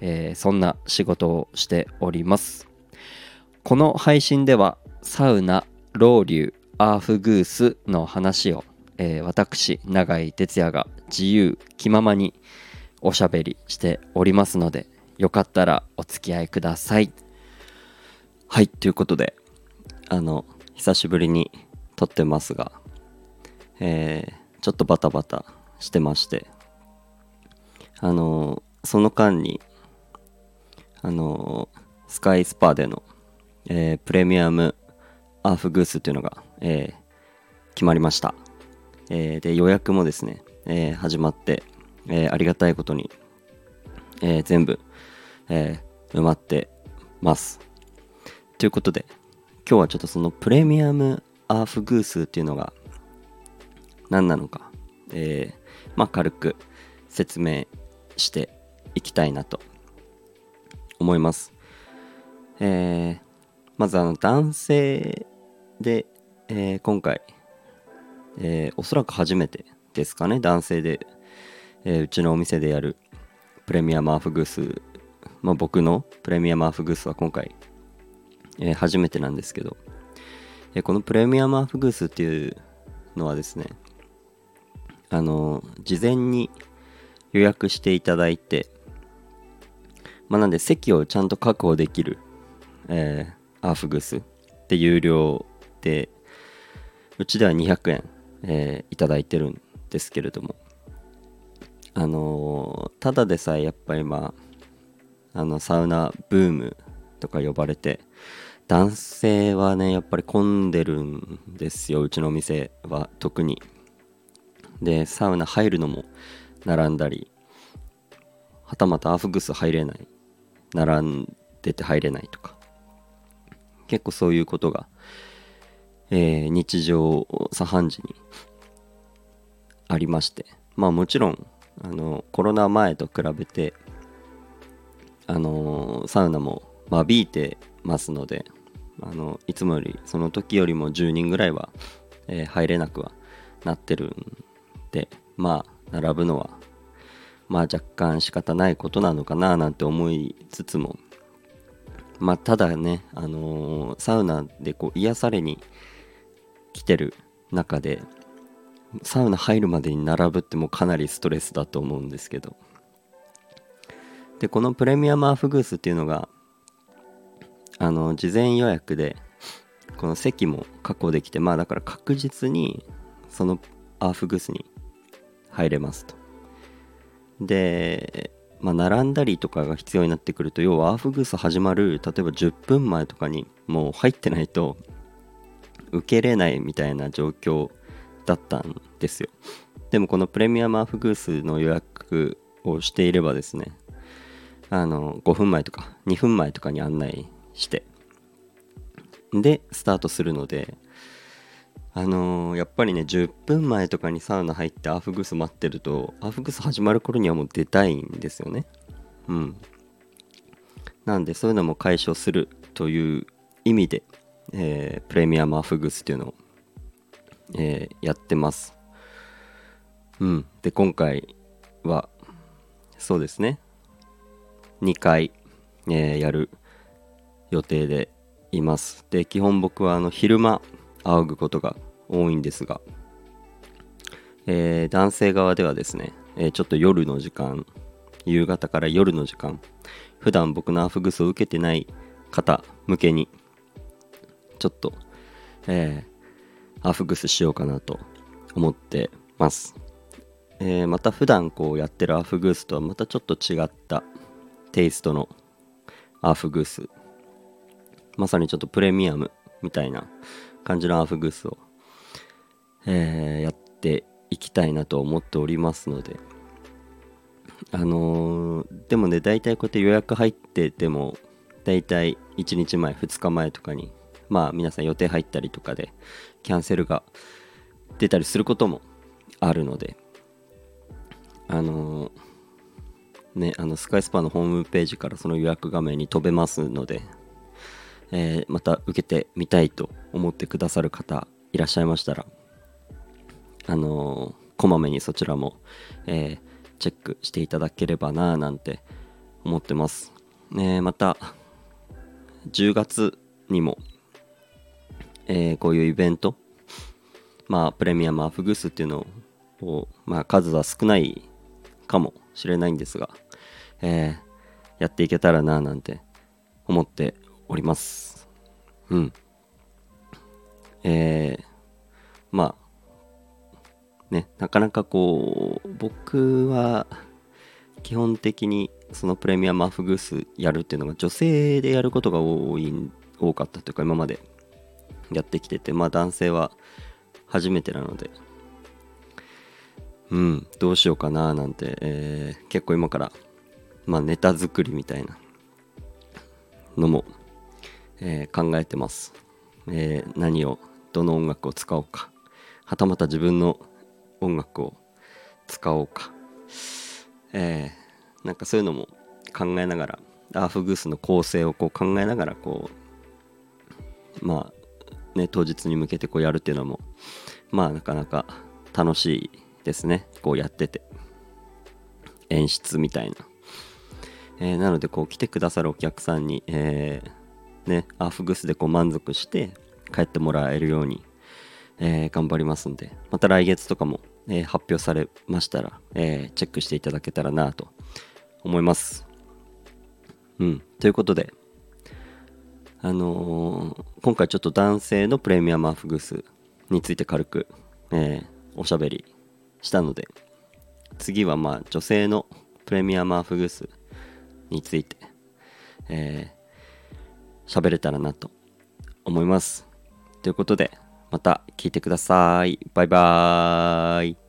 えーそんな仕事をしております。この配信ではサウナロウリュアーフグースの話を、えー私永井哲也が自由気ままにおしゃべりしておりますのでよかったらお付き合いください。はいということであの久しぶりに撮ってますがえーちょっとバタバタしてましてあのその間にあのスカイスパーでの、えープレミアムアーフグースっていうのが、えー決まりました、えーで予約もですね、え始まって、えありがたいことに、え全部、え埋まってます。ということで今日はちょっとそのプレミアムアーフグースっていうのが何なのか、えまあ軽く説明していきたいなと思います。えーまずあの男性で、えー今回、えーおそらく初めてですかね。男性で、えうちのお店でやるプレミアムアーフグース、まあ、僕のプレミアムアーフグースは今回、え初めてなんですけど、えこのプレミアムアーフグースっていうのはですねあの事前に予約していただいてまあなんで席をちゃんと確保できる、えーアーフグスって有料でうちでは200円、えーいただいてるんですけれども。あのーただでさえやっぱりまあのサウナブームとか呼ばれて男性はねやっぱり混んでるんですようちのお店は特に。でサウナ入るのも並んだりはたまたアフグス入れない並んでて入れないとか。結構そういうことが、えー日常茶飯事にありまして。まあもちろんあのコロナ前と比べてあのサウナも間引いてますのであのいつもよりその時よりも10人ぐらいは、えー入れなくはなってるんでまあ並ぶのはまあ若干仕方ないことなのかななんて思いつつも。まあただねあのーサウナでこう癒されに来てる中でサウナ入るまでに並ぶってもうかなりストレスだと思うんですけど。でこのプレミアムアフグースっていうのがあの事前予約でこの席も確保できてまあだから確実にそのアーフグースに入れますと。でまあ並んだりとかが必要になってくると要はアーフグース始まる例えば10分前とかにもう入ってないと受けれないみたいな状況だったんですよ。でもこのプレミアムアーフグースの予約をしていればですねあの5分前とか2分前とかに案内してでスタートするのであのーやっぱりね10分前とかにサウナ入ってアフグース待ってるとアフグース始まる頃にはもう出たいんですよね。うん。なんでそういうのも解消するという意味で、えープレミアムアフグースっていうのを、えーやってます。うん。で今回はそうですね。2回、えやる予定でいます。で基本僕はあの昼間仰ぐことが多いんですが、えー男性側ではですね、えーちょっと夜の時間夕方から夜の時間普段僕のアフグスを受けてない方向けにちょっと、えーアフグスしようかなと思ってます、えーまた普段こうやってるアフグースとはまたちょっと違ったテイストのアフグース。まさにちょっとプレミアムみたいな感じのアフグースを、えーやっていきたいなと思っておりますので。あのーでもね大体こうやって予約入っててもだいたい1日前2日前とかにまあ皆さん予定入ったりとかでキャンセルが出たりすることもあるので。あのねあのスカイスパのホームページからその予約画面に飛べますので、えー、また受けてみたいと思ってくださる方いらっしゃいましたらあのこまめにそちらも、えー、チェックしていただければななんて思ってます、ね、また10月にも、えー、こういうイベントまあプレミアムアフグースっていうのを、まあ、数は少ないかもしれないんですが、えー、やっていけたらななんて思っております。うん。えー、まあねなかなかこう僕は基本的にそのプレミアムアフグースやるっていうのが女性でやることが多い多かったというか今までやってきててまあ男性は初めてなので。うんどうしようかななんて、えー、結構今からまあネタ作りみたいなのも、えー、考えてます、えー、何をどの音楽を使おうか。はたまた自分の音楽を使おうか。えー、なんかそういうのも考えながらアーフグースの構成をこう考えながらこうまあね当日に向けてこうやるっていうのもまあなかなか楽しいですね。こうやってて。演出みたいな、えー、なのでこう来てくださるお客さんに、えー、ねアーフグースでこう満足して帰ってもらえるように、えー、頑張りますんでまた来月とかもえー、発表されましたら、えー、チェックしていただけたらなと思います。うん。ということで、あの、今回ちょっと男性のプレミアムアフグースについて軽く、え、おしゃべりしたので、次はまあ女性のプレミアムアフグースについて、えー、喋れたらなと思います。ということで、また聞いてください。バイバーイ。